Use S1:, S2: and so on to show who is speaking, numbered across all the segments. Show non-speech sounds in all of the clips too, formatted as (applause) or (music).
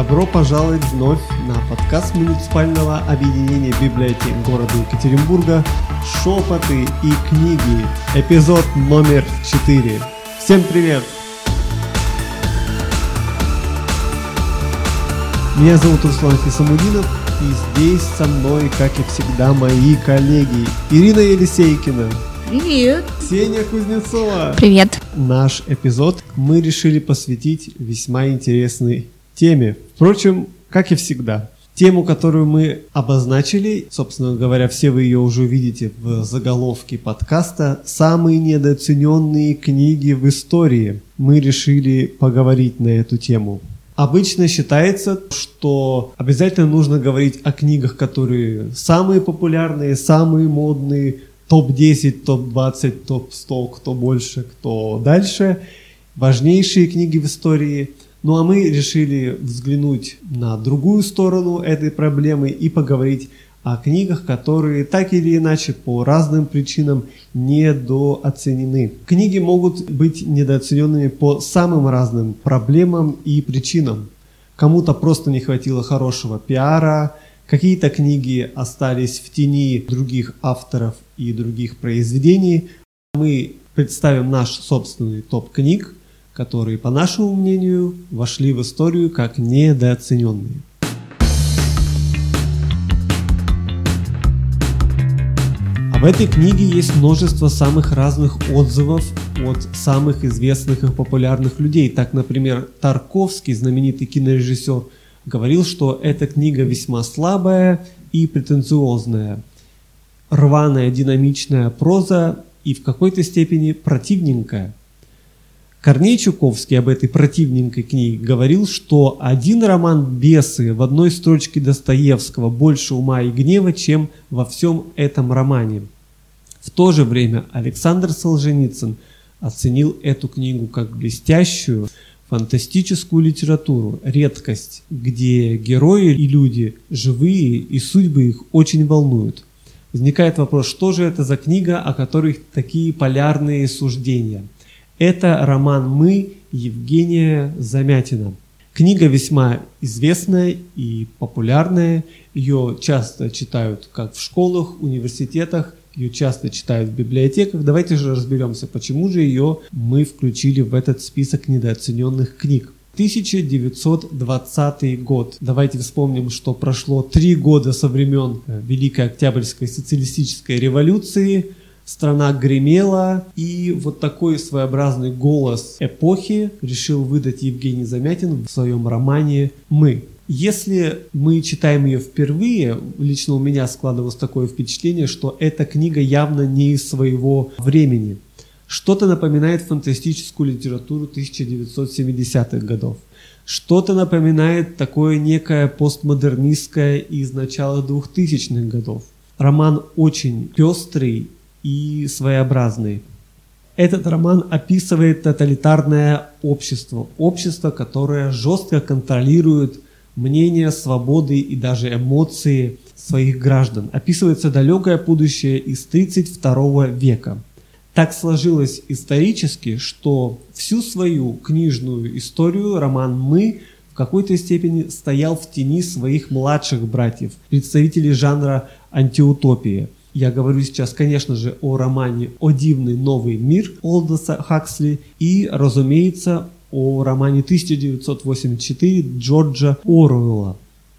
S1: Добро пожаловать вновь на подкаст муниципального объединения библиотек города Екатеринбурга «Шепоты и книги», эпизод номер 4. Всем привет! Меня зовут Руслан Хисамудинов, и здесь со мной, как и всегда, мои коллеги Ирина Елисейкина.
S2: Привет!
S1: Ксения Кузнецова.
S2: Привет!
S1: Наш эпизод мы решили посвятить весьма интересной теме. Впрочем, как и всегда. Тему, которую мы обозначили, собственно говоря, все вы ее уже увидите в заголовке подкаста «Самые недооцененные книги в истории». Мы решили поговорить на эту тему. Обычно считается, что обязательно нужно говорить о книгах, которые самые популярные, самые модные, топ-10, топ-20, топ-100, кто больше, кто дальше, важнейшие книги в истории. Ну а мы решили взглянуть на другую сторону этой проблемы и поговорить о книгах, которые так или иначе по разным причинам недооценены. Книги могут быть недооцененными по самым разным проблемам и причинам. Кому-то просто не хватило хорошего пиара, какие-то книги остались в тени других авторов и других произведений. Мы представим наш собственный топ книг, которые, по нашему мнению, вошли в историю как недооцененные. В этой книге есть множество самых разных отзывов от самых известных и популярных людей. Так, например, Тарковский, знаменитый кинорежиссер, говорил, что эта книга весьма слабая и претенциозная. Рваная, динамичная проза и в какой-то степени противненькая. Корней Чуковский об этой противненькой книге говорил, что один роман «Бесы» в одной строчке Достоевского больше ума и гнева, чем во всем этом романе. В то же время Александр Солженицын оценил эту книгу как блестящую, фантастическую литературу, редкость, где герои и люди живые и судьбы их очень волнуют. Возникает вопрос, что же это за книга, о которой такие полярные суждения – это роман «Мы» Евгения Замятина. Книга весьма известная и популярная. Ее часто читают как в школах, университетах, ее часто читают в библиотеках. Давайте же разберемся, почему же ее мы включили в этот список недооцененных книг. 1920 год. Давайте вспомним, что прошло три года со времен Великой Октябрьской социалистической революции страна гремела, и вот такой своеобразный голос эпохи решил выдать Евгений Замятин в своем романе «Мы». Если мы читаем ее впервые, лично у меня складывалось такое впечатление, что эта книга явно не из своего времени. Что-то напоминает фантастическую литературу 1970-х годов. Что-то напоминает такое некое постмодернистское из начала 2000-х годов. Роман очень пестрый, и своеобразный. Этот роман описывает тоталитарное общество, общество, которое жестко контролирует мнение, свободы и даже эмоции своих граждан. Описывается далекое будущее из 32 века. Так сложилось исторически, что всю свою книжную историю роман «Мы» в какой-то степени стоял в тени своих младших братьев, представителей жанра антиутопии – я говорю сейчас, конечно же, о романе «О дивный новый мир» Олдоса Хаксли и, разумеется, о романе 1984 Джорджа Оруэлла.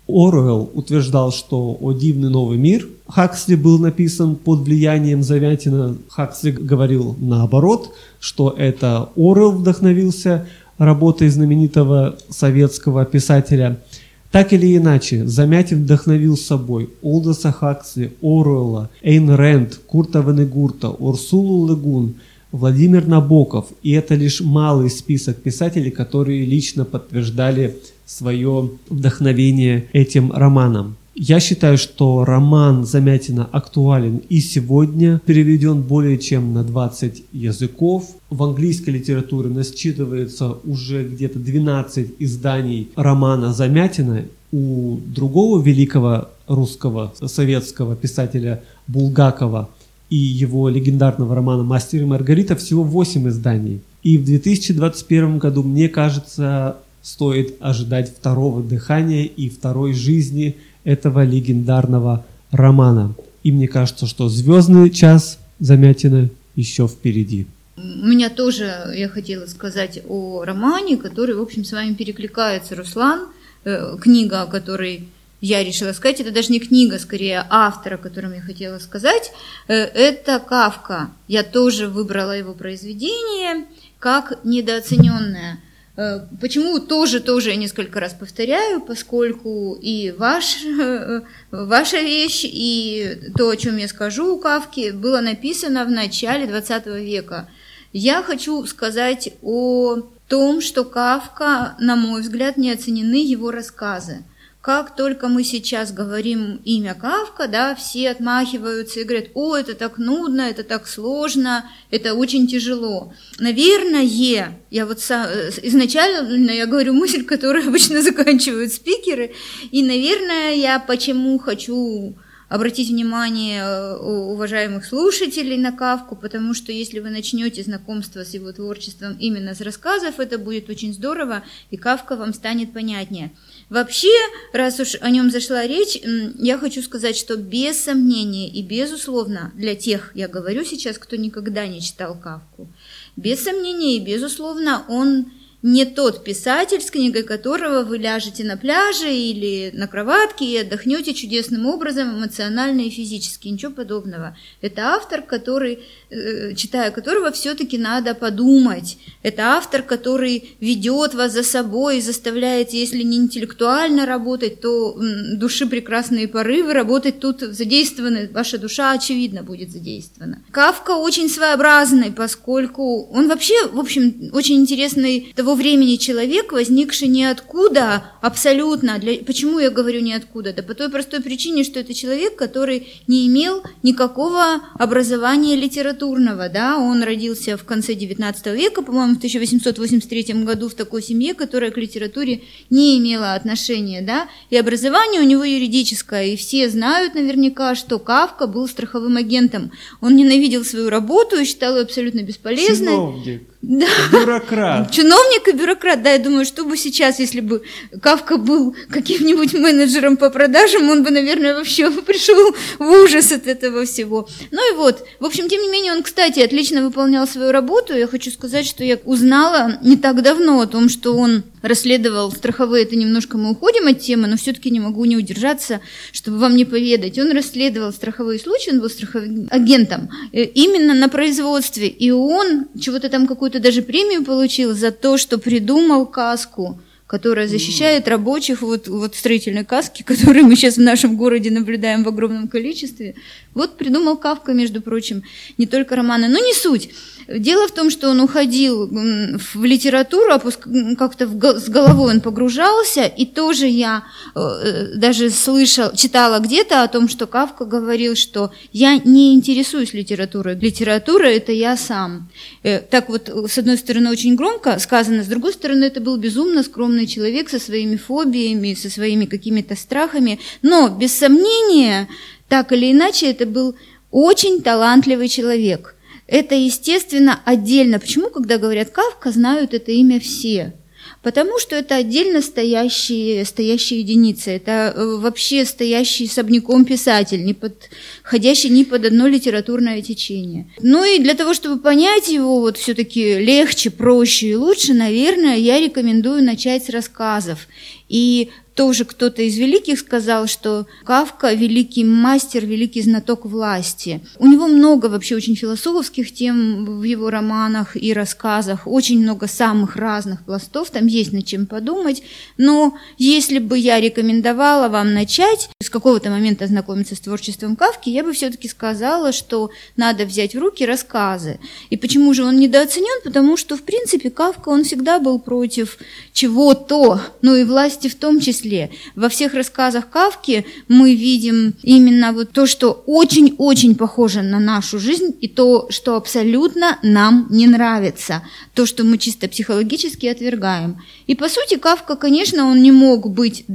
S1: Оруэлл утверждал, что «О дивный новый мир» Хаксли был написан под влиянием Завятина. Хаксли говорил наоборот, что это Оруэлл вдохновился работой знаменитого советского писателя – так или иначе, Замятин вдохновил собой Олдоса Хаксли, Оруэлла, Эйн Рэнд, Курта Венегурта, Урсулу Легун, Владимир Набоков. И это лишь малый список писателей, которые лично подтверждали свое вдохновение этим романом. Я считаю, что роман Замятина актуален и сегодня, переведен более чем на 20 языков. В английской литературе насчитывается уже где-то 12 изданий романа Замятина. У другого великого русского советского писателя Булгакова и его легендарного романа «Мастер и Маргарита» всего 8 изданий. И в 2021 году, мне кажется, стоит ожидать второго дыхания и второй жизни этого легендарного романа. И мне кажется, что звездный час Замятина еще впереди.
S2: У меня тоже, я хотела сказать о романе, который, в общем, с вами перекликается, Руслан, э, книга, о которой я решила сказать, это даже не книга, скорее автор, о котором я хотела сказать, э, это Кавка. Я тоже выбрала его произведение как недооцененное. Э, почему тоже, тоже я несколько раз повторяю, поскольку и ваш, (laughs) ваша вещь, и то, о чем я скажу у Кавки, было написано в начале 20 века. Я хочу сказать о том, что Кавка, на мой взгляд, не оценены его рассказы. Как только мы сейчас говорим имя Кавка, да, все отмахиваются и говорят, о, это так нудно, это так сложно, это очень тяжело. Наверное, я вот э, изначально я говорю мысль, которую обычно (laughs) заканчивают спикеры, и, наверное, я почему хочу обратить внимание э, уважаемых слушателей на Кавку, потому что если вы начнете знакомство с его творчеством именно с рассказов, это будет очень здорово, и Кавка вам станет понятнее. Вообще, раз уж о нем зашла речь, я хочу сказать, что без сомнения и безусловно, для тех, я говорю сейчас, кто никогда не читал Кавку, без сомнения и безусловно, он не тот писатель, с книгой которого вы ляжете на пляже или на кроватке и отдохнете чудесным образом эмоционально и физически. Ничего подобного. Это автор, который, э, читая которого, все-таки надо подумать. Это автор, который ведет вас за собой и заставляет, если не интеллектуально работать, то души прекрасные порывы работать тут задействованы. Ваша душа, очевидно, будет задействована. Кавка очень своеобразный, поскольку он вообще, в общем, очень интересный того того времени человек, возникший ниоткуда абсолютно. Для... Почему я говорю ниоткуда? Да по той простой причине, что это человек, который не имел никакого образования литературного. Да? Он родился в конце XIX века, по-моему, в 1883 году в такой семье, которая к литературе не имела отношения. Да? И образование у него юридическое. И все знают наверняка, что Кавка был страховым агентом. Он ненавидел свою работу и считал ее абсолютно бесполезной.
S1: Чиновник. Да. Бюрократ.
S2: Чиновник и бюрократ. Да, я думаю, что бы сейчас, если бы Кавка был каким-нибудь менеджером по продажам, он бы, наверное, вообще (laughs) пришел в ужас от этого всего. Ну и вот, в общем, тем не менее, он, кстати, отлично выполнял свою работу. Я хочу сказать, что я узнала не так давно о том, что он расследовал страховые, это немножко мы уходим от темы, но все-таки не могу не удержаться, чтобы вам не поведать. Он расследовал страховые случаи, он был страховым агентом э, именно на производстве, и он чего-то там какую какую-то даже премию получил за то, что придумал каску, которая защищает рабочих вот, вот строительной каски, (laughs) которые мы сейчас в нашем городе наблюдаем в огромном количестве. Вот придумал Кавка, между прочим, не только романы, но не суть. Дело в том, что он уходил в литературу, как-то с головой он погружался, и тоже я э, даже слышал, читала где-то о том, что Кавка говорил, что я не интересуюсь литературой, литература – это я сам. Э, так вот, с одной стороны, очень громко сказано, с другой стороны, это был безумно скромный человек со своими фобиями, со своими какими-то страхами, но, без сомнения, так или иначе, это был очень талантливый человек – это, естественно, отдельно. Почему, когда говорят Кавка, знают это имя все? Потому что это отдельно стоящие, стоящие единицы. Это э, вообще стоящий особняком писатель, не подходящий ни под одно литературное течение. Ну и для того, чтобы понять его вот все-таки легче, проще и лучше, наверное, я рекомендую начать с рассказов. И тоже кто-то из великих сказал, что Кавка – великий мастер, великий знаток власти. У него много вообще очень философских тем в его романах и рассказах, очень много самых разных пластов, там есть над чем подумать. Но если бы я рекомендовала вам начать с какого-то момента знакомиться с творчеством Кавки, я бы все-таки сказала, что надо взять в руки рассказы. И почему же он недооценен? Потому что, в принципе, Кавка, он всегда был против чего-то, ну и власти в том числе. Во всех рассказах Кавки мы видим именно вот то, что очень-очень похоже на нашу жизнь, и то, что абсолютно нам не нравится, то, что мы чисто психологически отвергаем. И по сути Кавка, конечно, он не мог быть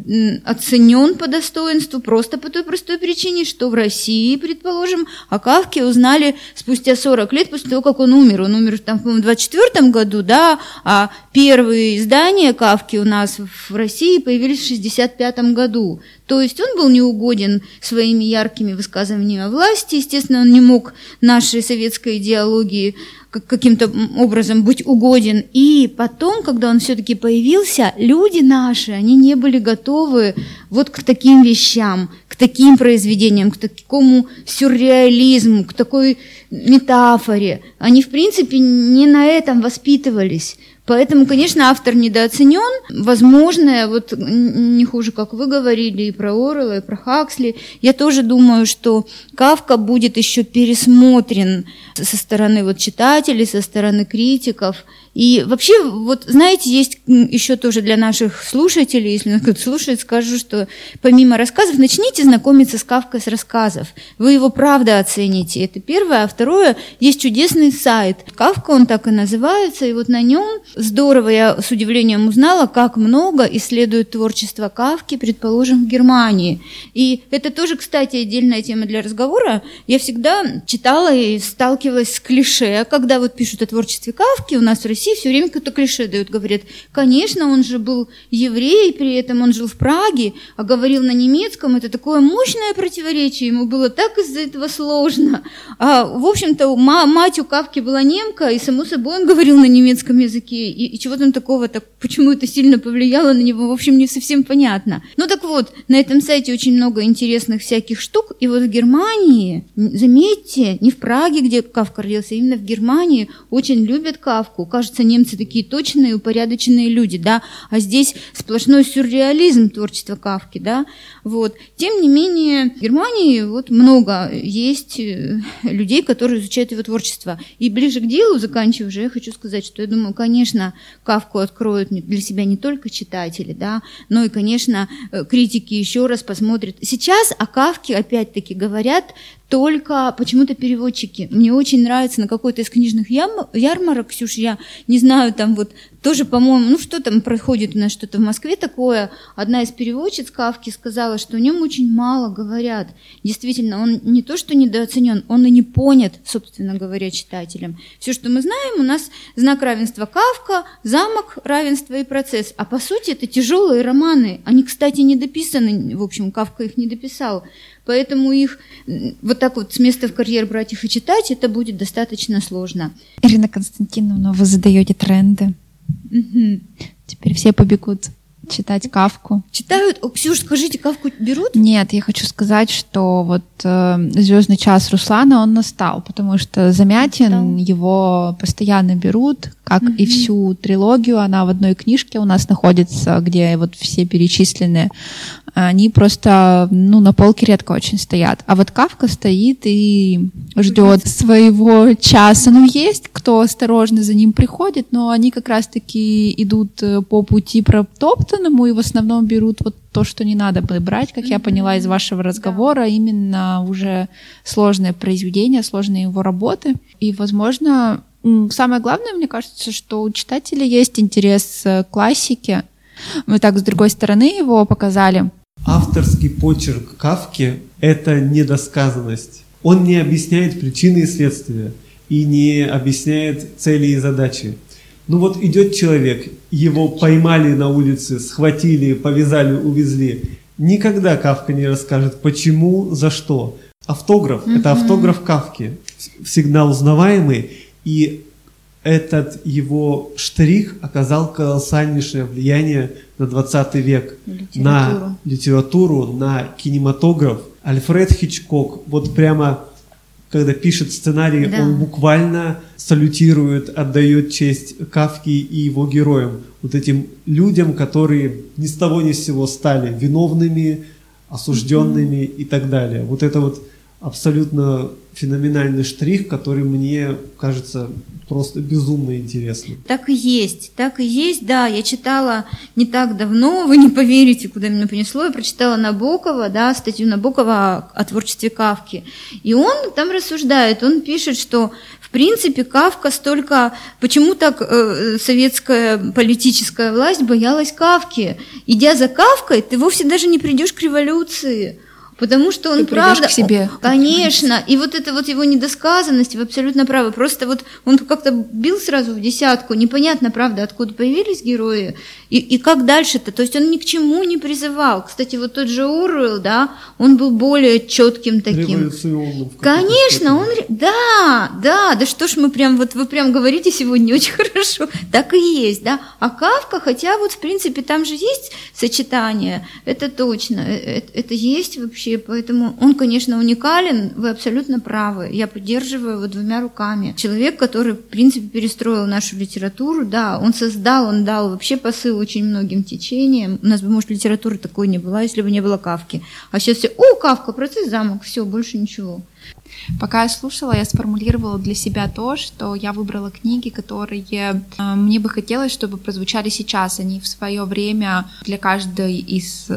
S2: оценен по достоинству просто по той простой причине, что в России, предположим, о Кавке узнали спустя 40 лет после того, как он умер. Он умер там, по-моему, в 24 году, да, а первые издания Кавки у нас в России появились в 65 году. То есть он был неугоден своими яркими высказываниями о власти, естественно, он не мог нашей советской идеологии каким-то образом быть угоден. И потом, когда он все-таки появился, люди наши, они не были готовы вот к таким вещам, к таким произведениям, к такому сюрреализму, к такой метафоре. Они, в принципе, не на этом воспитывались. Поэтому, конечно, автор недооценен. Возможно, вот не хуже, как вы говорили, и про Орла, и про Хаксли. Я тоже думаю, что Кавка будет еще пересмотрен со стороны вот читателей, со стороны критиков. И вообще, вот знаете, есть еще тоже для наших слушателей, если нас кто-то слушает, скажу, что помимо рассказов, начните знакомиться с Кавкой с рассказов. Вы его правда оцените. Это первое. А второе, есть чудесный сайт. Кавка, он так и называется, и вот на нем здорово я с удивлением узнала, как много исследует творчество Кавки, предположим, в Германии. И это тоже, кстати, отдельная тема для разговора. Я всегда читала и сталкивалась с клише, когда вот пишут о творчестве Кавки у нас в России все время какое-то клише дают, говорят, конечно, он же был еврей, при этом он жил в Праге, а говорил на немецком, это такое мощное противоречие, ему было так из-за этого сложно. А, в общем-то, мать у Кавки была немка, и, само собой, он говорил на немецком языке, и, и чего там такого, так, почему это сильно повлияло на него, в общем, не совсем понятно. Ну так вот, на этом сайте очень много интересных всяких штук, и вот в Германии, заметьте, не в Праге, где Кавка родился, а именно в Германии очень любят Кавку, кажется, немцы такие точные, упорядоченные люди, да, а здесь сплошной сюрреализм творчества Кавки, да, вот. Тем не менее, в Германии вот много есть э, людей, которые изучают его творчество. И ближе к делу, заканчивая уже, я хочу сказать, что я думаю, конечно, Кавку откроют для себя не только читатели, да, но и, конечно, э, критики еще раз посмотрят. Сейчас о Кавке, опять-таки, говорят только почему-то переводчики. Мне очень нравится на какой-то из книжных ям, ярмарок, Ксюш, я не знаю, там вот тоже, по-моему, ну что там происходит у нас что-то в Москве такое. Одна из переводчиц Кавки сказала, что о нем очень мало говорят. Действительно, он не то, что недооценен, он и не понят, собственно говоря, читателям. Все, что мы знаем, у нас знак равенства Кавка, замок равенства и процесс. А по сути это тяжелые романы. Они, кстати, не дописаны, в общем, Кавка их не дописал. Поэтому их вот так вот с места в карьер брать их и читать, это будет достаточно сложно.
S3: Ирина Константиновна, вы задаете тренды. Угу. Теперь все побегут читать Кавку.
S2: Читают? О, Ксюш, скажите, Кавку берут?
S3: Нет, я хочу сказать, что вот э, звездный час Руслана он настал, потому что Замятин настал. его постоянно берут, как mm-hmm. и всю трилогию, она в одной книжке у нас находится, где вот все перечислены. Они просто, ну, на полке редко очень стоят. А вот Кавка стоит и ждет своего часа. Ну, есть кто осторожно за ним приходит, но они как раз-таки идут э, по пути протоптанному и в основном берут вот то, что не надо было брать, как mm-hmm. я поняла из вашего разговора, да. именно уже сложное произведение, сложные его работы. И, возможно, самое главное, мне кажется, что у читателя есть интерес к классике. Мы так с другой стороны его показали.
S1: Авторский почерк Кавки – это недосказанность. Он не объясняет причины и следствия и не объясняет цели и задачи. Ну вот идет человек, его поймали на улице, схватили, повязали, увезли. Никогда Кавка не расскажет, почему, за что. Автограф mm-hmm. – это автограф Кавки, сигнал узнаваемый, и этот его штрих оказал колоссальнейшее влияние на 20 век, литературу. на литературу, на кинематограф. Альфред Хичкок, вот прямо когда пишет сценарий, да. он буквально салютирует, отдает честь Кавке и его героям, вот этим людям, которые ни с того ни с сего стали виновными, осужденными mm-hmm. и так далее. Вот это вот абсолютно феноменальный штрих, который мне кажется просто безумно интересным.
S2: Так и есть, так и есть, да. Я читала не так давно, (laughs) вы не поверите, куда меня понесло, я прочитала Набокова, да, статью Набокова о творчестве Кавки. И он там рассуждает, он пишет, что в принципе Кавка столько... Почему так э, советская политическая власть боялась Кавки? Идя за Кавкой, ты вовсе даже не придешь к революции. Потому что он правда,
S3: к себе.
S2: конечно, и вот это вот его недосказанность, вы абсолютно правы. Просто вот он как-то бил сразу в десятку, непонятно, правда, откуда появились герои и, и как дальше-то. То есть он ни к чему не призывал. Кстати, вот тот же Оруэлл, да, он был более четким таким. Конечно, он, да, да, да что ж мы прям, вот вы прям говорите сегодня очень (laughs) хорошо, так и есть, да. А Кавка, хотя вот в принципе там же есть сочетание, это точно, э- э- это есть вообще, поэтому он, конечно, уникален, вы абсолютно правы, я поддерживаю его двумя руками. Человек, который, в принципе, перестроил нашу литературу, да, он создал, он дал вообще посыл очень многим течениям. У нас бы, может, литературы такой не была, если бы не было Кавки. А сейчас все, о, Кавка, процесс замок, все, больше ничего.
S3: Пока я слушала, я сформулировала для себя то, что я выбрала книги, которые э, мне бы хотелось, чтобы прозвучали сейчас. Они в свое время для каждой из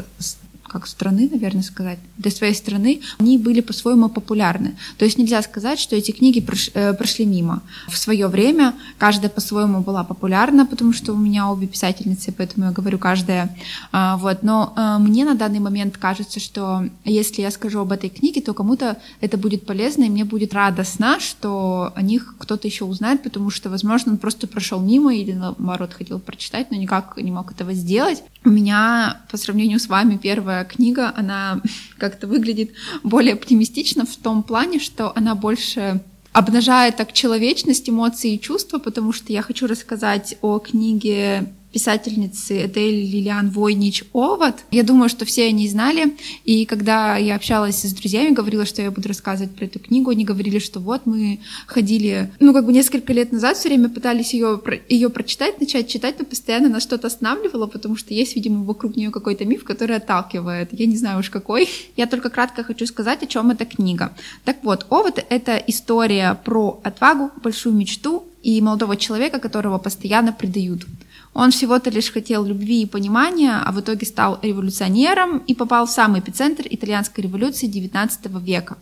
S3: как страны, наверное, сказать, для своей страны, они были по-своему популярны. То есть нельзя сказать, что эти книги э, прошли мимо. В свое время каждая по-своему была популярна, потому что у меня обе писательницы, поэтому я говорю каждая. А, Вот. Но э, мне на данный момент кажется, что если я скажу об этой книге, то кому-то это будет полезно, и мне будет радостно, что о них кто-то еще узнает, потому что, возможно, он просто прошел мимо или наоборот хотел прочитать, но никак не мог этого сделать. У меня, по сравнению с вами, первая книга, она (laughs) как-то выглядит более оптимистично в том плане, что она больше обнажает так человечность, эмоции и чувства, потому что я хочу рассказать о книге писательницы Эдель Лилиан Войнич «Овод». Я думаю, что все они знали, и когда я общалась с друзьями, говорила, что я буду рассказывать про эту книгу, они говорили, что вот мы ходили, ну, как бы несколько лет назад все время пытались ее, ее прочитать, начать читать, но постоянно нас что-то останавливало, потому что есть, видимо, вокруг нее какой-то миф, который отталкивает. Я не знаю уж какой. (laughs) Я только кратко хочу сказать, о чем эта книга. Так вот, «Овод» — это история про отвагу, большую мечту и молодого человека, которого постоянно предают. Он всего-то лишь хотел любви и понимания, а в итоге стал революционером и попал в самый эпицентр итальянской революции XIX века.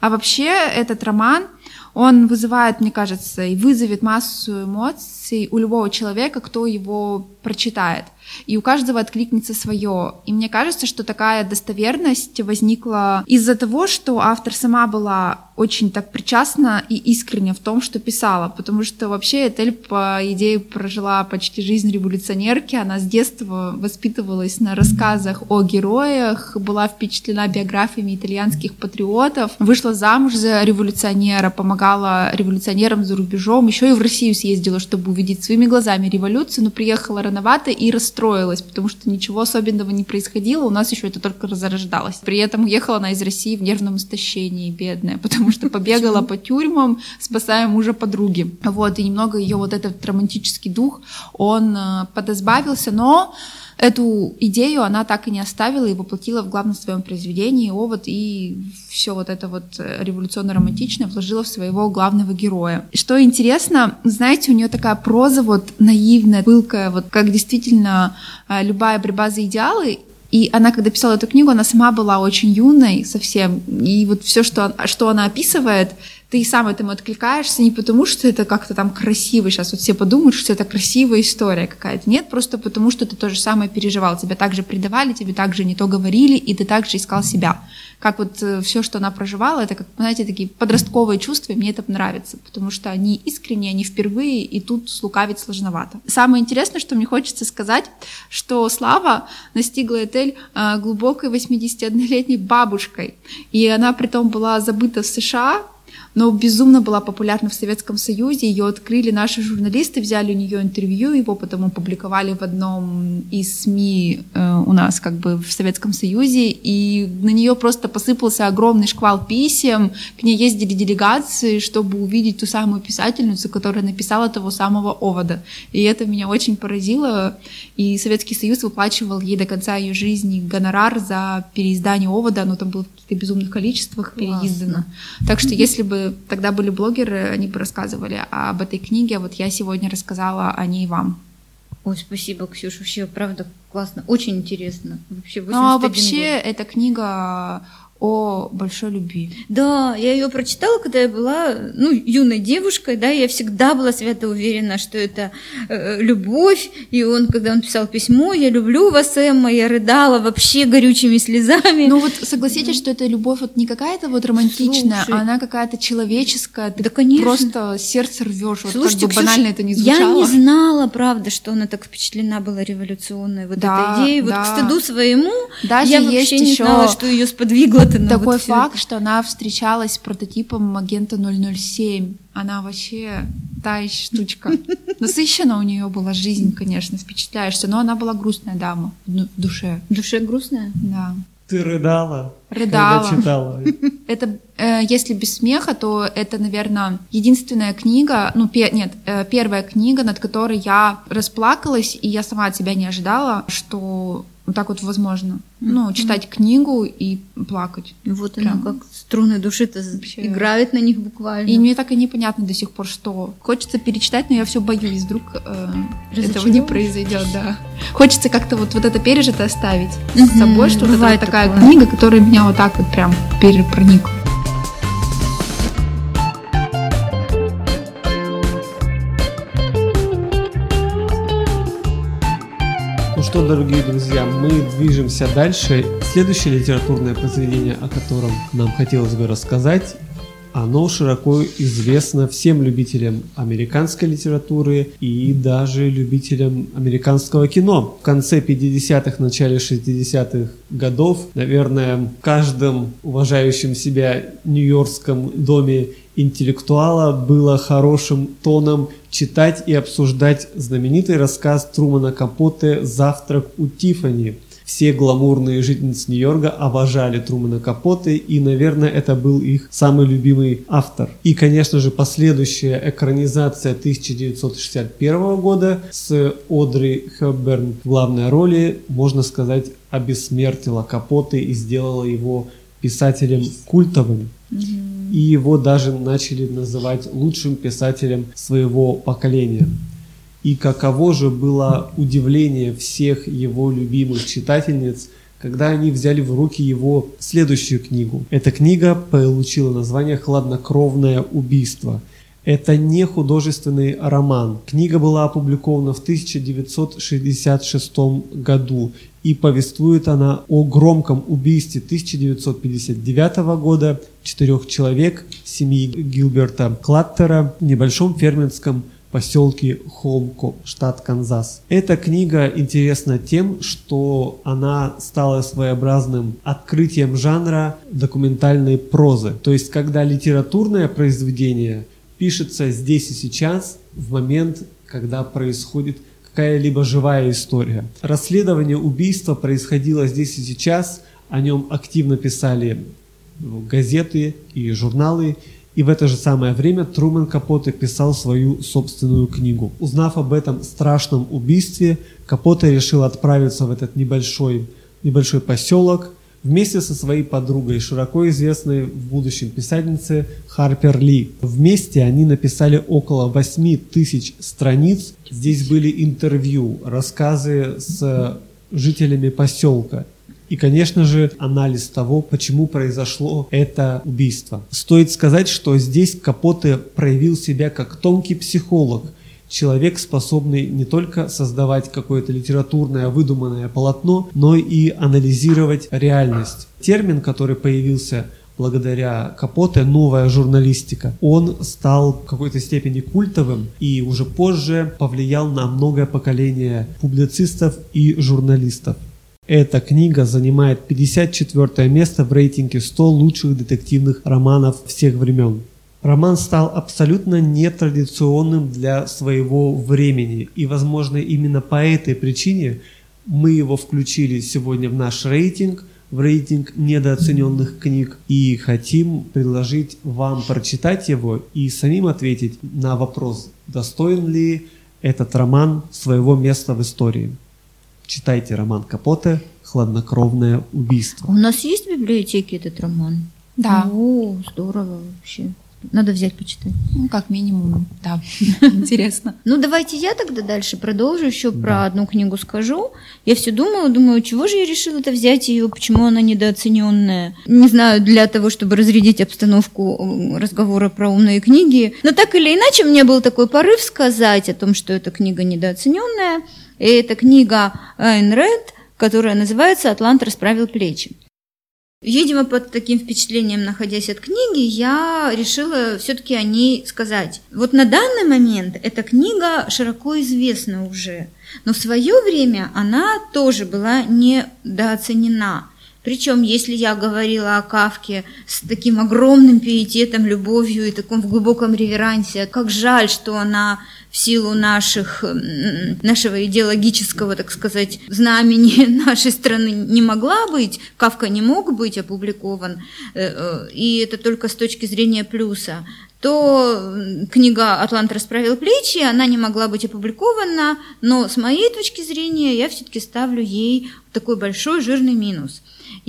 S3: А вообще этот роман, он вызывает, мне кажется, и вызовет массу эмоций у любого человека, кто его прочитает. И у каждого откликнется свое. И мне кажется, что такая достоверность возникла из-за того, что автор сама была очень так причастна и искренне в том, что писала, потому что вообще Этель, по идее, прожила почти жизнь революционерки, она с детства воспитывалась на рассказах о героях, была впечатлена биографиями итальянских патриотов, вышла замуж за революционера, помогала революционерам за рубежом, еще и в Россию съездила, чтобы увидеть своими глазами революцию, но приехала рановато и расстроилась, потому что ничего особенного не происходило, у нас еще это только разорождалось. При этом уехала она из России в нервном истощении, бедная, потому что побегала по тюрьмам, спасая мужа подруги. Вот, и немного ее вот этот романтический дух, он э, подозбавился, но эту идею она так и не оставила и воплотила в главном своем произведении «Овод», и все вот это вот э, революционно-романтичное вложила в своего главного героя. Что интересно, знаете, у нее такая проза вот наивная, пылкая, вот как действительно э, любая борьба за идеалы, и она, когда писала эту книгу, она сама была очень юной совсем. И вот все, что, что она описывает, ты сам этому откликаешься не потому, что это как-то там красиво. Сейчас вот все подумают, что это красивая история какая-то. Нет, просто потому, что ты то же самое переживал. Тебя также предавали, тебе также не то говорили, и ты также искал себя. Как вот все, что она проживала, это, как, знаете, такие подростковые чувства, и мне это нравится, потому что они искренние, они впервые, и тут слукавить сложновато. Самое интересное, что мне хочется сказать, что Слава настигла Этель глубокой 81-летней бабушкой, и она при том была забыта в США, но безумно была популярна в Советском Союзе. Ее открыли наши журналисты, взяли у нее интервью, его потом опубликовали в одном из СМИ э, у нас как бы в Советском Союзе, и на нее просто посыпался огромный шквал писем, к ней ездили делегации, чтобы увидеть ту самую писательницу, которая написала того самого Овода. И это меня очень поразило, и Советский Союз выплачивал ей до конца ее жизни гонорар за переиздание Овода, оно там было в каких-то безумных количествах переиздано. Так что если бы тогда были блогеры, они бы рассказывали об этой книге, а вот я сегодня рассказала о ней вам.
S2: Ой, спасибо, Ксюша, вообще, правда, классно, очень интересно.
S3: Вообще, ну, а вообще, год. эта книга о большой любви.
S2: Да, я ее прочитала, когда я была ну, юной девушкой, да, я всегда была свято уверена, что это э, любовь, и он, когда он писал письмо, я люблю вас, Эмма, я рыдала вообще горючими слезами.
S3: Ну вот согласитесь, что это любовь вот не какая-то вот романтичная, Слушай, а она какая-то человеческая, ты да, конечно. просто сердце рвешь, вот Слушайте, как бы банально это не звучало.
S2: Я не знала, правда, что она так впечатлена была революционной вот да, этой идеей, да. вот к стыду своему, Даже я вообще не знала, что ее сподвигло
S3: вот Такой вот факт, это. что она встречалась с прототипом агента 007. Она вообще та еще штучка. (laughs) Насыщена у нее была жизнь, конечно, впечатляешься, но она была грустная дама в душе.
S2: В душе грустная?
S3: Да.
S1: Ты рыдала?
S3: Рыдала.
S1: Когда читала. (laughs)
S3: Это, э, если без смеха, то это, наверное, единственная книга, ну, пе, нет, э, первая книга, над которой я расплакалась, и я сама от себя не ожидала, что вот так вот возможно. Ну, читать mm-hmm. книгу и плакать.
S2: Вот Прям. она как струны души-то Вообще. играет на них буквально.
S3: И мне так и непонятно до сих пор, что. Хочется перечитать, но я все боюсь, вдруг э, этого не произойдет, да. Хочется как-то вот, вот это пережито оставить mm-hmm. с собой, что Бывает вот такая такое. книга, которая меня вот так вот прям перепроникла.
S1: Что, дорогие друзья, мы движемся дальше. Следующее литературное произведение, о котором нам хотелось бы рассказать, оно широко известно всем любителям американской литературы и даже любителям американского кино. В конце 50-х, начале 60-х годов, наверное, в каждом уважающем себя нью-йоркском доме интеллектуала было хорошим тоном читать и обсуждать знаменитый рассказ Трумана Капоте «Завтрак у Тиффани». Все гламурные жительницы Нью-Йорка обожали Трумана Капоте, и, наверное, это был их самый любимый автор. И, конечно же, последующая экранизация 1961 года с Одри Хепберн в главной роли, можно сказать, обессмертила Капоте и сделала его писателем культовым. Mm-hmm и его даже начали называть лучшим писателем своего поколения. И каково же было удивление всех его любимых читательниц, когда они взяли в руки его следующую книгу. Эта книга получила название «Хладнокровное убийство». Это не художественный роман. Книга была опубликована в 1966 году и повествует она о громком убийстве 1959 года четырех человек семьи Гилберта Клаттера в небольшом фермерском поселке Холмко, штат Канзас. Эта книга интересна тем, что она стала своеобразным открытием жанра документальной прозы. То есть, когда литературное произведение пишется здесь и сейчас, в момент, когда происходит какая-либо живая история. Расследование убийства происходило здесь и сейчас, о нем активно писали ну, газеты и журналы, и в это же самое время Трумэн Капоте писал свою собственную книгу. Узнав об этом страшном убийстве, Капоте решил отправиться в этот небольшой, небольшой поселок, вместе со своей подругой, широко известной в будущем писательницей Харпер Ли. Вместе они написали около 8 тысяч страниц. Здесь были интервью, рассказы с жителями поселка. И, конечно же, анализ того, почему произошло это убийство. Стоит сказать, что здесь Капоте проявил себя как тонкий психолог – человек, способный не только создавать какое-то литературное выдуманное полотно, но и анализировать реальность. Термин, который появился благодаря Капоте «Новая журналистика». Он стал в какой-то степени культовым и уже позже повлиял на многое поколение публицистов и журналистов. Эта книга занимает 54 место в рейтинге 100 лучших детективных романов всех времен. Роман стал абсолютно нетрадиционным для своего времени, и, возможно, именно по этой причине мы его включили сегодня в наш рейтинг, в рейтинг недооцененных книг, и хотим предложить вам прочитать его и самим ответить на вопрос, достоин ли этот роман своего места в истории. Читайте роман Капоте «Хладнокровное убийство».
S2: У нас есть в библиотеке этот роман?
S3: Да.
S2: О, здорово вообще. Надо взять почитать.
S3: Ну, как минимум, да. (laughs) Интересно.
S2: Ну, давайте я тогда дальше продолжу, еще да. про одну книгу скажу. Я все думала, думаю, чего же я решила это взять ее, почему она недооцененная. Не знаю, для того, чтобы разрядить обстановку разговора про умные книги. Но так или иначе, у меня был такой порыв сказать о том, что эта книга недооцененная. И это книга Айн Ред, которая называется «Атлант расправил плечи». Видимо, под таким впечатлением, находясь от книги, я решила все-таки о ней сказать. Вот на данный момент эта книга широко известна уже, но в свое время она тоже была недооценена. Причем, если я говорила о Кавке с таким огромным пиететом, любовью и таком в глубоком реверансе, как жаль, что она в силу наших, нашего идеологического, так сказать, знамени (laughs) нашей страны не могла быть, Кавка не мог быть опубликован, э, э, и это только с точки зрения плюса, то книга «Атлант расправил плечи», она не могла быть опубликована, но с моей точки зрения я все-таки ставлю ей такой большой жирный минус.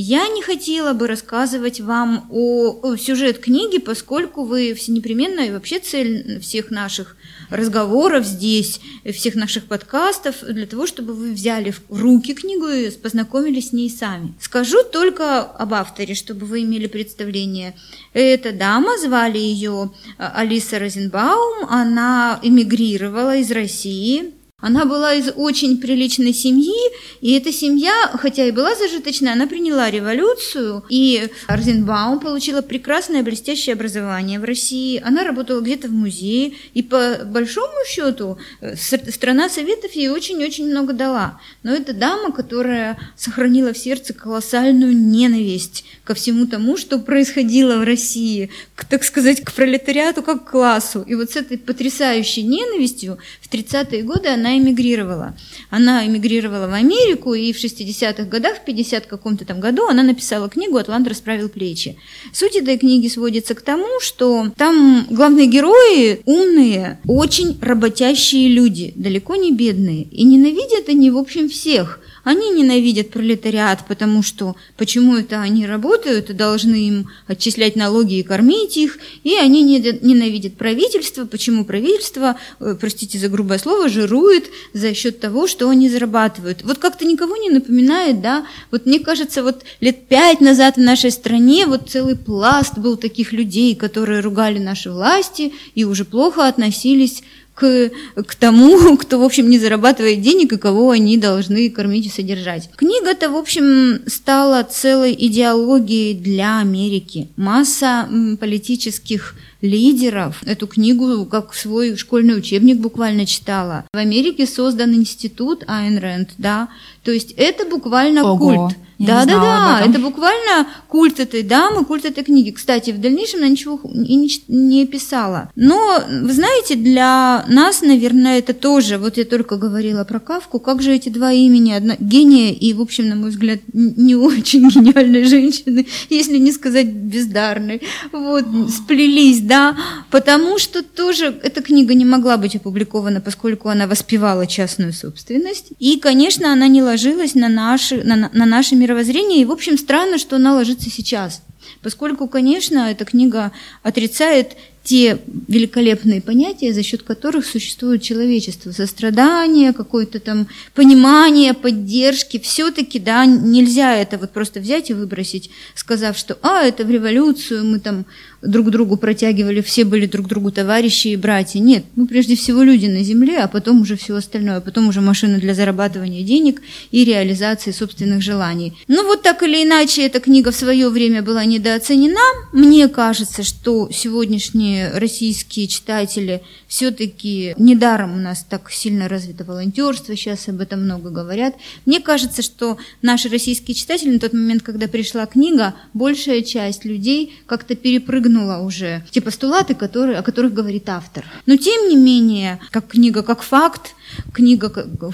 S2: Я не хотела бы рассказывать вам о, о сюжет книги, поскольку вы все непременно, и вообще цель всех наших разговоров здесь, всех наших подкастов, для того, чтобы вы взяли в руки книгу и познакомились с ней сами. Скажу только об авторе, чтобы вы имели представление. Эта дама, звали ее а, Алиса Розенбаум, она эмигрировала из России, она была из очень приличной семьи, и эта семья, хотя и была зажиточная, она приняла революцию, и Розенбаум получила прекрасное блестящее образование в России. Она работала где-то в музее, и по большому счету э, страна Советов ей очень-очень много дала. Но это дама, которая сохранила в сердце колоссальную ненависть ко всему тому, что происходило в России, к, так сказать, к пролетариату как к классу. И вот с этой потрясающей ненавистью в 30-е годы она она эмигрировала. Она эмигрировала в Америку, и в 60-х годах, в 50 каком-то там году, она написала книгу «Атлант расправил плечи». Суть этой книги сводится к тому, что там главные герои умные, очень работящие люди, далеко не бедные, и ненавидят они, в общем, всех – они ненавидят пролетариат, потому что почему это они работают и должны им отчислять налоги и кормить их, и они ненавидят правительство, почему правительство, э, простите за грубое слово, жирует за счет того, что они зарабатывают. Вот как-то никого не напоминает, да, вот мне кажется, вот лет пять назад в нашей стране вот целый пласт был таких людей, которые ругали наши власти и уже плохо относились к, к тому, (laughs) кто, в общем, не зарабатывает денег и кого они должны кормить и содержать. Книга-то, в общем, стала целой идеологией для Америки. Масса политических лидеров эту книгу как свой школьный учебник буквально читала. В Америке создан институт Айн Рэнд, да, то есть это буквально Ого. культ. Да, да, да, это буквально культ этой дамы, культ этой книги. Кстати, в дальнейшем она ничего и не, не писала. Но, вы знаете, для нас, наверное, это тоже, вот я только говорила про Кавку, как же эти два имени, одна, гения и, в общем, на мой взгляд, не очень (laughs) гениальной женщины, если не сказать бездарной, вот, сплелись, да, потому что тоже эта книга не могла быть опубликована, поскольку она воспевала частную собственность, и, конечно, она не ложилась на, наши, на, на наше мировоззрение, и, в общем, странно, что она ложится сейчас, поскольку, конечно, эта книга отрицает те великолепные понятия, за счет которых существует человечество, сострадание, какое-то там понимание, поддержки, все-таки, да, нельзя это вот просто взять и выбросить, сказав, что, а, это в революцию, мы там друг другу протягивали, все были друг другу товарищи и братья. Нет, мы прежде всего люди на земле, а потом уже все остальное, а потом уже машина для зарабатывания денег и реализации собственных желаний. Ну вот так или иначе, эта книга в свое время была недооценена. Мне кажется, что сегодняшние российские читатели все-таки недаром у нас так сильно развито волонтерство, сейчас об этом много говорят. Мне кажется, что наши российские читатели на тот момент, когда пришла книга, большая часть людей как-то перепрыгнули отвергнула уже те постулаты, которые, о которых говорит автор. Но тем не менее, как книга, как факт, книга,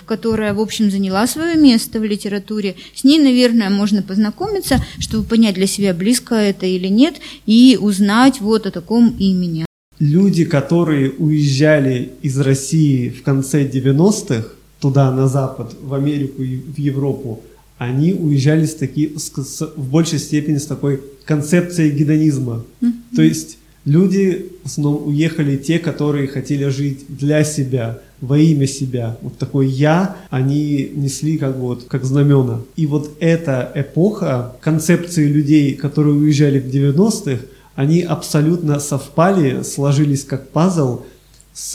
S2: которая, в общем, заняла свое место в литературе, с ней, наверное, можно познакомиться, чтобы понять для себя, близко это или нет, и узнать вот о таком имени.
S1: Люди, которые уезжали из России в конце 90-х, туда, на Запад, в Америку и в Европу, они уезжали с таки, с, с, в большей степени с такой концепцией гедонизма. Mm-hmm. То есть люди в основном уехали те, которые хотели жить для себя, во имя себя. Вот такой «я» они несли как вот, как знамена. И вот эта эпоха концепции людей, которые уезжали в 90-х, они абсолютно совпали, сложились как пазл – с,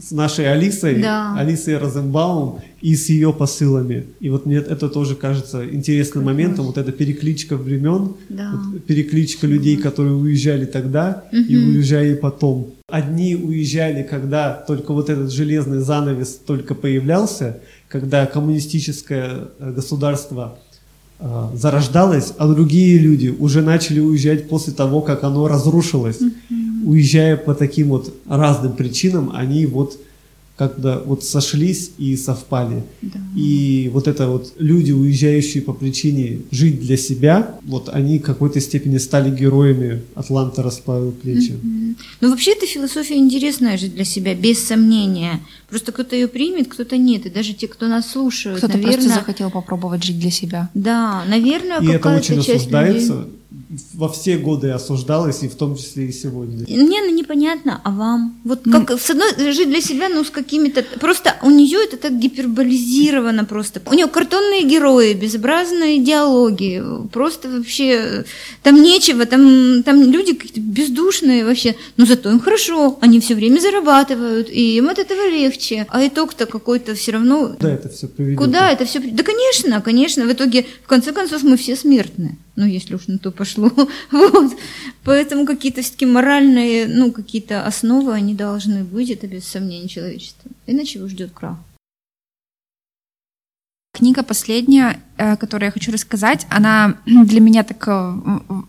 S1: с нашей Алисой, да. Алисой Розенбаум и с ее посылами. И вот мне это тоже кажется интересным моментом, вот эта перекличка времен, да. вот перекличка людей, которые уезжали тогда угу. и уезжали потом. Одни уезжали, когда только вот этот железный занавес только появлялся, когда коммунистическое э, государство э, зарождалось, а другие люди уже начали уезжать после того, как оно разрушилось. Угу уезжая по таким вот разным причинам, они вот когда вот сошлись и совпали. Да. И вот это вот люди, уезжающие по причине жить для себя, вот они в какой-то степени стали героями Атланта расправил плечи.
S2: Mm-hmm. Ну вообще эта философия интересная жить для себя, без сомнения. Просто кто-то ее примет, кто-то нет. И даже те, кто нас слушают,
S3: кто-то наверное... просто захотел попробовать жить для себя.
S2: Да, наверное,
S1: и какая-то это очень часть осуждается. Людей во все годы осуждалось, и в том числе и сегодня.
S2: Мне ну, непонятно, а вам? Вот как, mm. с одной жить для себя, ну, с какими-то... Просто у нее это так гиперболизировано просто. У нее картонные герои, безобразные диалоги, просто вообще... Там нечего, там, там люди какие-то бездушные вообще, но зато им хорошо, они все время зарабатывают, и им от этого легче. А итог-то какой-то все равно...
S1: Куда это все приведет?
S2: Куда это все... Да, конечно, конечно, в итоге, в конце концов, мы все смертны ну, если уж на то пошло. (laughs) вот. Поэтому какие-то все-таки моральные, ну, какие-то основы, они должны быть, это без сомнения человечества. Иначе его ждет крах.
S3: Книга последняя, э, которую я хочу рассказать, она (clears throat) для меня так э,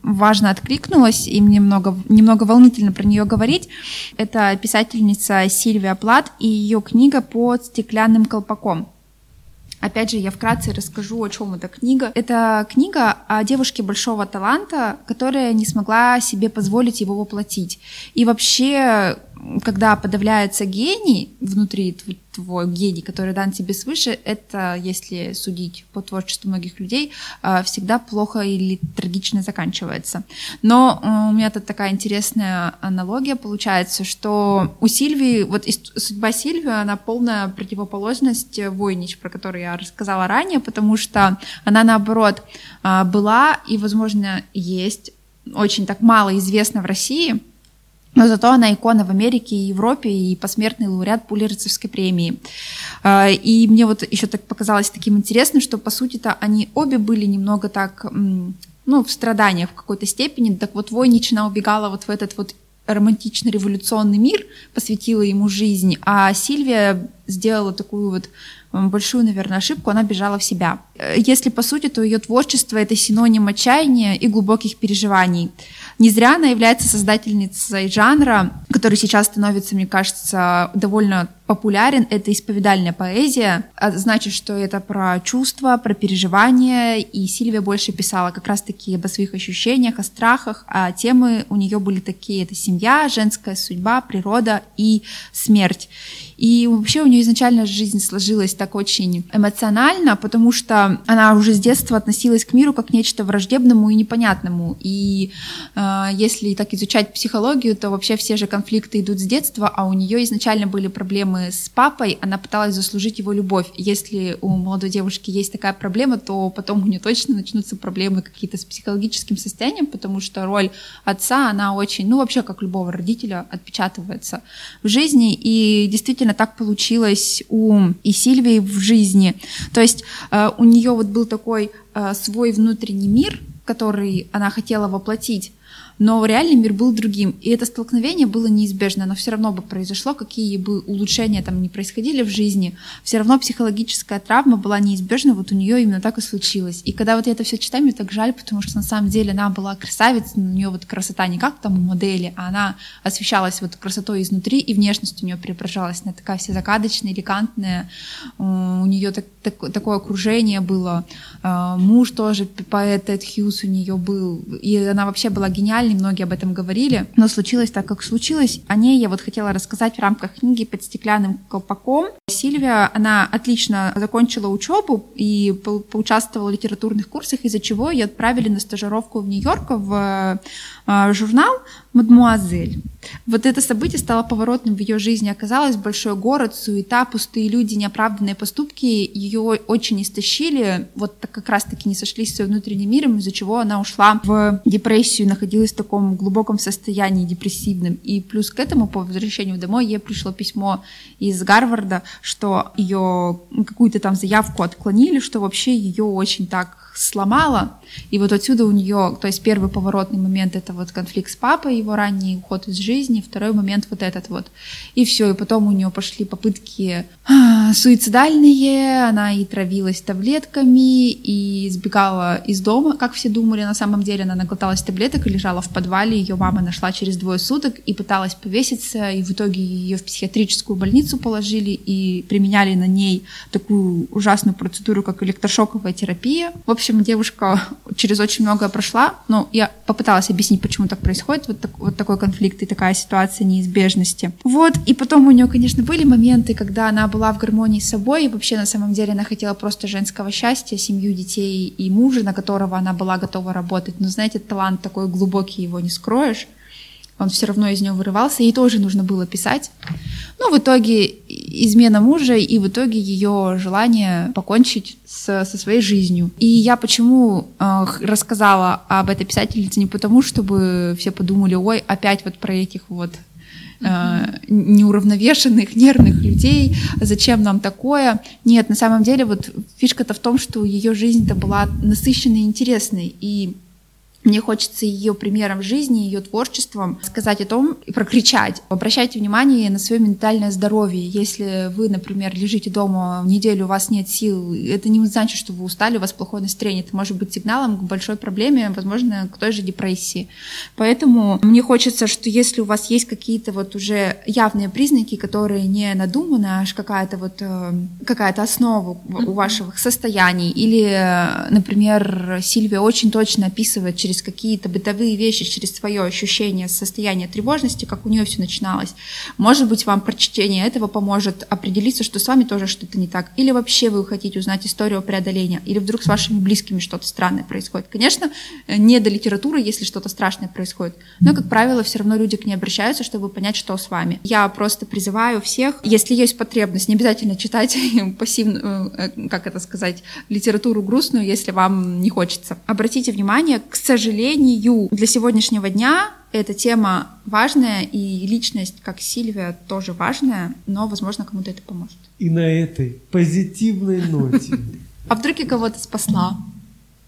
S3: важно откликнулась, и мне немного, немного волнительно про нее говорить. Это писательница Сильвия Плат и ее книга «Под стеклянным колпаком». Опять же, я вкратце расскажу, о чем эта книга. Это книга о девушке большого таланта, которая не смогла себе позволить его воплотить. И вообще когда подавляется гений внутри, твой гений, который дан тебе свыше, это, если судить по творчеству многих людей, а, всегда плохо или трагично заканчивается. Но э, у меня тут такая интересная аналогия получается, что у Сильвии, вот судьба Сильвии, она полная противоположность Войнич, про которую я рассказала ранее, потому что она, наоборот, а, была и, возможно, есть очень так мало известна в России, но зато она икона в Америке и Европе и посмертный лауреат Пулерицевской премии. А, и мне вот еще так показалось таким интересным, что по сути-то они обе были немного так, ну, в страданиях в какой-то степени. Так вот, Войничина убегала вот в этот вот романтично-революционный мир, посвятила ему жизнь, а Сильвия сделала такую вот большую, наверное, ошибку, она бежала в себя. Э, если по сути, то ее творчество — это синоним отчаяния и глубоких переживаний. Не зря она является создательницей жанра, который сейчас становится, мне кажется, довольно популярен. Это исповедальная поэзия. А значит, что это про чувства, про переживания. И Сильвия больше писала как раз-таки об своих ощущениях, о страхах. А темы у нее были такие. Это семья, женская судьба, природа и смерть. И вообще у нее изначально жизнь сложилась так очень эмоционально, потому что она уже с детства относилась к миру как к нечто враждебному и непонятному. И э, если так изучать психологию, то вообще все же конфликты идут с детства, а у нее изначально были проблемы с папой, она пыталась заслужить его любовь. Если у молодой девушки есть такая проблема, то потом у нее точно начнутся проблемы какие-то с психологическим состоянием, потому что роль отца, она очень, ну вообще как любого родителя, отпечатывается в жизни. И действительно так получилось у и Сильвии в жизни. То есть э, у нее вот был такой э, свой внутренний мир, который она хотела воплотить, но реальный мир был другим. И это столкновение было неизбежно, но все равно бы произошло, какие бы улучшения там не происходили в жизни, все равно психологическая травма была неизбежна, вот у нее именно так и случилось. И когда вот я это все читаю, мне так жаль, потому что на самом деле она была красавица, у нее вот красота не как там у модели, а она освещалась вот красотой изнутри, и внешность у нее преображалась, она такая вся загадочная, элегантная, у нее так, так, такое окружение было, а, муж тоже поэт Эд Хьюз у нее был, и она вообще была гениальной, многие об этом говорили, но случилось так, как случилось. О ней я вот хотела рассказать в рамках книги «Под стеклянным колпаком». Сильвия, она отлично закончила учебу и поучаствовала в литературных курсах, из-за чего ее отправили на стажировку в Нью-Йорк в а, журнал «Мадмуазель». Вот это событие стало поворотным в ее жизни. Оказалось, большой город, суета, пустые люди, неоправданные поступки ее очень истощили. Вот так как раз-таки не сошлись с своим внутренним миром, из-за чего она ушла в депрессию, находилась в таком глубоком состоянии депрессивном. И плюс к этому, по возвращению домой, ей пришло письмо из Гарварда, что ее какую-то там заявку отклонили, что вообще ее очень так сломала. И вот отсюда у нее, то есть первый поворотный момент это вот конфликт с папой, его ранний уход из жизни, второй момент вот этот вот. И все, и потом у нее пошли попытки а, суицидальные, она и травилась таблетками, и сбегала из дома, как все думали, на самом деле она наглоталась таблеток и лежала в подвале, ее мама нашла через двое суток и пыталась повеситься, и в итоге ее в психиатрическую больницу положили и применяли на ней такую ужасную процедуру, как электрошоковая терапия. В общем, девушка через очень многое прошла, но я попыталась объяснить, почему так происходит, вот, так, вот такой конфликт и такая ситуация неизбежности. Вот, и потом у нее, конечно, были моменты, когда она была в гармонии с собой, и вообще на самом деле она хотела просто женского счастья, семью, детей и мужа, на которого она была готова работать. Но, знаете, талант такой глубокий, его не скроешь он все равно из нее вырывался, ей тоже нужно было писать. Ну, в итоге измена мужа и в итоге ее желание покончить с, со своей жизнью. И я почему э, рассказала об этой писательнице не потому, чтобы все подумали, ой, опять вот про этих вот э, неуравновешенных, нервных людей, зачем нам такое. Нет, на самом деле вот фишка-то в том, что ее жизнь-то была насыщенной и интересной, и мне хочется ее примером жизни, ее творчеством сказать о том и прокричать. Обращайте внимание на свое ментальное здоровье. Если вы, например, лежите дома неделю, у вас нет сил, это не значит, что вы устали, у вас плохое настроение. Это может быть сигналом к большой проблеме, возможно, к той же депрессии. Поэтому мне хочется, что если у вас есть какие-то вот уже явные признаки, которые не надуманы, а аж какая-то вот э, какая-то основа у ваших состояний, или, например, Сильвия очень точно описывает через через какие-то бытовые вещи, через свое ощущение состояния тревожности, как у нее все начиналось. Может быть, вам прочтение этого поможет определиться, что с вами тоже что-то не так. Или вообще вы хотите узнать историю преодоления, или вдруг с вашими близкими что-то странное происходит. Конечно, не до литературы, если что-то страшное происходит, но, как правило, все равно люди к ней обращаются, чтобы понять, что с вами. Я просто призываю всех, если есть потребность, не обязательно читать (laughs) пассивную, э, как это сказать, литературу грустную, если вам не хочется. Обратите внимание, к сожалению, сожалению, для сегодняшнего дня эта тема важная, и личность, как Сильвия, тоже важная, но, возможно, кому-то это поможет.
S1: И на этой позитивной ноте. (laughs)
S3: А вдруг я кого-то спасла?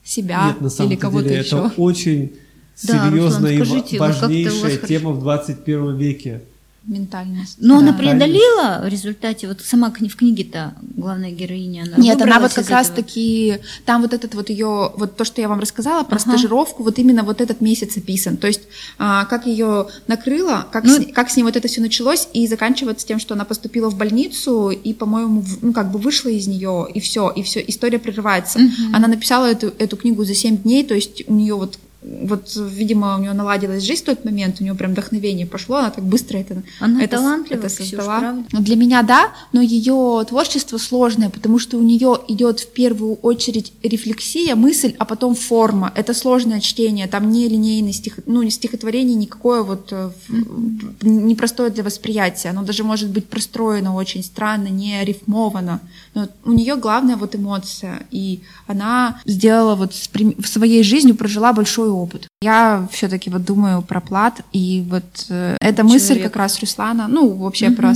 S3: Себя Нет, на самом или кого-то деле,
S1: еще? Это очень серьезная и важнейшая тема в 21 веке
S2: ментальность. Но да, она преодолела в результате, вот сама в книге-то главная героиня,
S3: она Нет, она вот как раз этого. таки, там вот этот вот ее, вот то, что я вам рассказала про ага. стажировку, вот именно вот этот месяц описан, то есть а, как ее накрыло, как, ну, с, как с ней вот это все началось, и заканчивается тем, что она поступила в больницу, и, по-моему, ну как бы вышла из нее, и все, и все, история прерывается. Угу. Она написала эту, эту книгу за 7 дней, то есть у нее вот вот, видимо, у нее наладилась жизнь в тот момент, у нее прям вдохновение пошло, она так быстро это,
S2: она
S3: это,
S2: талантлива,
S3: это создала. Ксюш, Для меня да, но ее творчество сложное, потому что у нее идет в первую очередь рефлексия, мысль, а потом форма. Это сложное чтение, там не линейный стих, ну, стихотворение никакое вот mm-hmm. непростое для восприятия, оно даже может быть простроено очень странно, не рифмовано. Но у нее главная вот эмоция, и она сделала вот в своей жизни прожила большой опыт. Я все-таки вот думаю про плат, и вот э, эта мысль Человек. как раз Руслана, ну, вообще угу. про,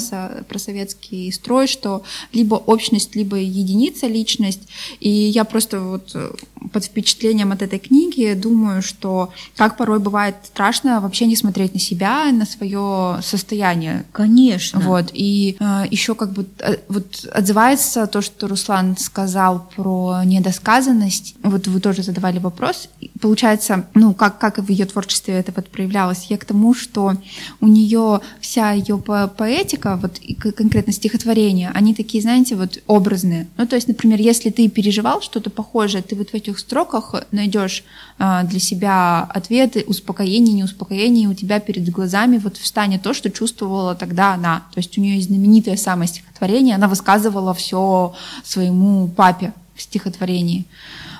S3: про советский строй, что либо общность, либо единица личность, и я просто вот э, под впечатлением от этой книги думаю, что как порой бывает страшно вообще не смотреть на себя, на свое состояние.
S2: Конечно.
S3: Вот, и э, еще как бы э, вот отзывается то, что Руслан сказал про недосказанность, вот вы тоже задавали вопрос, получается, ну, как как, в ее творчестве это вот проявлялось. Я к тому, что у нее вся ее по поэтика, вот конкретно стихотворения, они такие, знаете, вот образные. Ну, то есть, например, если ты переживал что-то похожее, ты вот в этих строках найдешь э, для себя ответы, успокоение, неуспокоение, и у тебя перед глазами вот встанет то, что чувствовала тогда она. То есть у нее есть знаменитое самое стихотворение, она высказывала все своему папе в стихотворении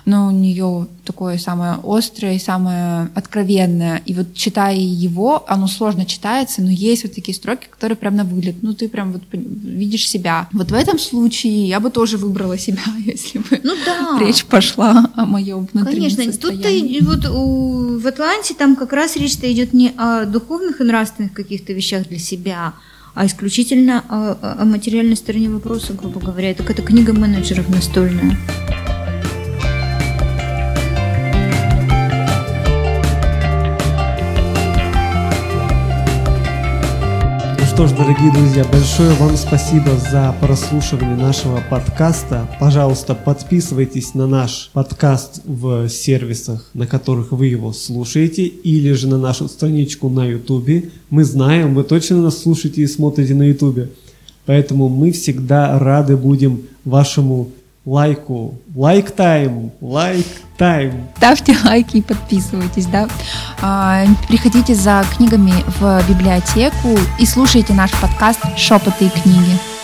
S3: но у нее такое самое острое и самое откровенное. И вот читая его, оно сложно читается, но есть вот такие строки, которые прям на вылет. Ну, ты прям вот видишь себя. Вот в этом случае я бы тоже выбрала себя, (laughs) если бы
S2: ну, да.
S3: речь пошла о моем внутреннем
S2: Конечно, тут-то вот у, в Атланте там как раз речь-то идет не о духовных и нравственных каких-то вещах для себя, а исключительно о, о материальной стороне вопроса, грубо говоря. Так это книга менеджеров настольная.
S1: Что ж, дорогие друзья, большое вам спасибо за прослушивание нашего подкаста. Пожалуйста, подписывайтесь на наш подкаст в сервисах, на которых вы его слушаете, или же на нашу страничку на YouTube. Мы знаем, вы точно нас слушаете и смотрите на YouTube. Поэтому мы всегда рады будем вашему лайку. Лайк тайм, лайк тайм.
S3: Ставьте (laughs) лайки и подписывайтесь, да. А, приходите за книгами в библиотеку и слушайте наш подкаст «Шепоты и книги».